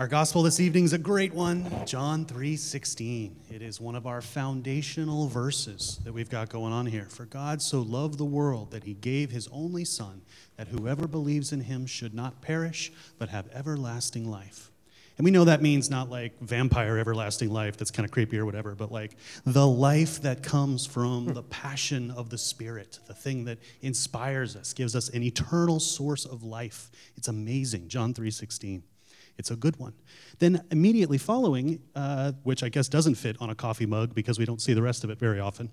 Our gospel this evening is a great one, John 3:16. It is one of our foundational verses that we've got going on here. For God so loved the world that he gave his only son that whoever believes in him should not perish but have everlasting life. And we know that means not like vampire everlasting life that's kind of creepy or whatever, but like the life that comes from the hmm. passion of the Spirit, the thing that inspires us, gives us an eternal source of life. It's amazing. John 3:16. It's a good one. Then immediately following, uh, which I guess doesn't fit on a coffee mug because we don't see the rest of it very often.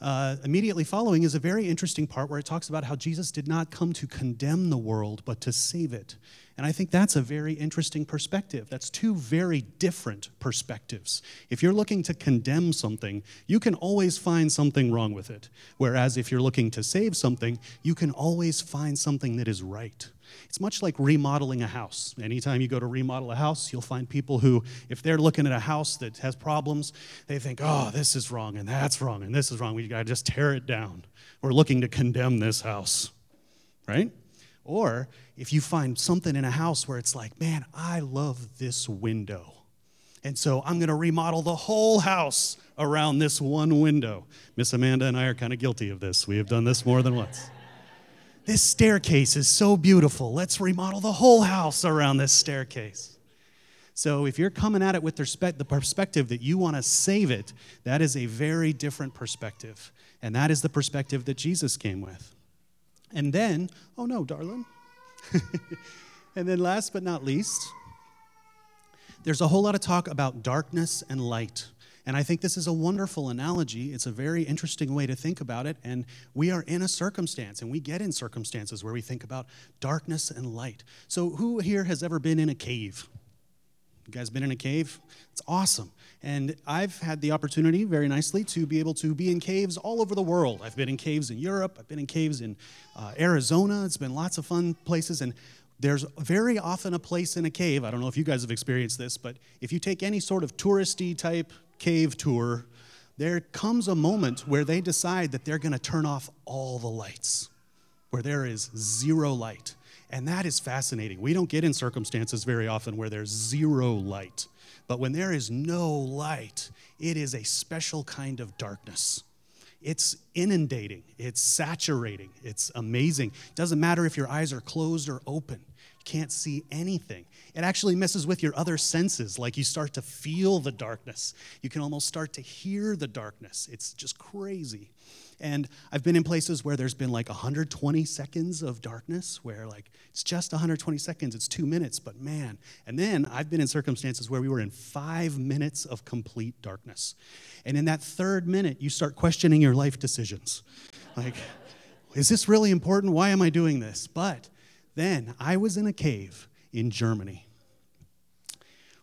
Uh, immediately following is a very interesting part where it talks about how Jesus did not come to condemn the world, but to save it. And I think that's a very interesting perspective. That's two very different perspectives. If you're looking to condemn something, you can always find something wrong with it. Whereas if you're looking to save something, you can always find something that is right. It's much like remodeling a house. Anytime you go to remodel a house, you'll find people who, if they're looking at a house that has problems, they think, oh, this is wrong and that's wrong and this is wrong. We got to just tear it down. We're looking to condemn this house, right? Or if you find something in a house where it's like, man, I love this window. And so I'm going to remodel the whole house around this one window. Miss Amanda and I are kind of guilty of this. We have done this more than once. This staircase is so beautiful. Let's remodel the whole house around this staircase. So, if you're coming at it with the perspective that you want to save it, that is a very different perspective. And that is the perspective that Jesus came with. And then, oh no, darling. and then, last but not least, there's a whole lot of talk about darkness and light. And I think this is a wonderful analogy. It's a very interesting way to think about it. And we are in a circumstance, and we get in circumstances where we think about darkness and light. So, who here has ever been in a cave? You guys been in a cave? It's awesome. And I've had the opportunity, very nicely, to be able to be in caves all over the world. I've been in caves in Europe, I've been in caves in uh, Arizona. It's been lots of fun places. And there's very often a place in a cave. I don't know if you guys have experienced this, but if you take any sort of touristy type cave tour, there comes a moment where they decide that they're going to turn off all the lights, where there is zero light. And that is fascinating. We don't get in circumstances very often where there's zero light. But when there is no light, it is a special kind of darkness. It's inundating, it's saturating, it's amazing. Doesn't matter if your eyes are closed or open you can't see anything. It actually messes with your other senses, like you start to feel the darkness. You can almost start to hear the darkness. It's just crazy. And I've been in places where there's been like 120 seconds of darkness, where like it's just 120 seconds, it's two minutes, but man. And then I've been in circumstances where we were in five minutes of complete darkness. And in that third minute, you start questioning your life decisions. Like, is this really important? Why am I doing this? But then I was in a cave in Germany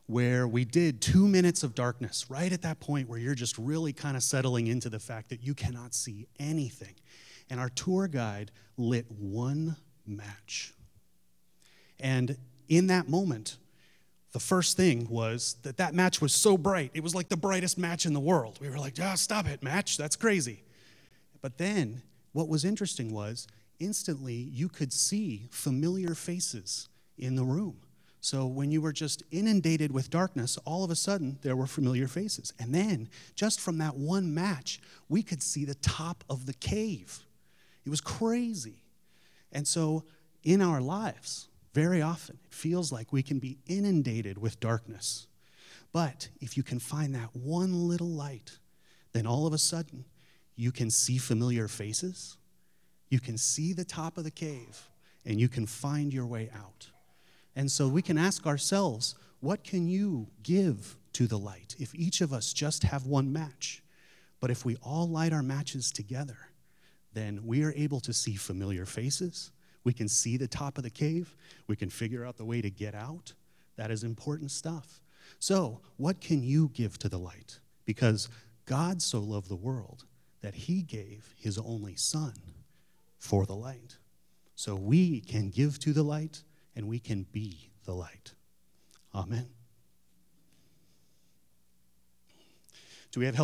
where we did two minutes of darkness, right at that point where you're just really kind of settling into the fact that you cannot see anything. And our tour guide lit one match. And in that moment, the first thing was that that match was so bright. It was like the brightest match in the world. We were like, ah, stop it, match. That's crazy. But then what was interesting was instantly you could see familiar faces in the room. So when you were just inundated with darkness, all of a sudden there were familiar faces. And then, just from that one match, we could see the top of the cave. It was crazy. And so, in our lives, very often, it feels like we can be inundated with darkness. But if you can find that one little light, then all of a sudden you can see familiar faces you can see the top of the cave and you can find your way out. And so we can ask ourselves, what can you give to the light if each of us just have one match? But if we all light our matches together, then we are able to see familiar faces. We can see the top of the cave. We can figure out the way to get out. That is important stuff. So, what can you give to the light? Because God so loved the world that he gave his only son for the light. So we can give to the light and we can be the light. Amen. Do we have help?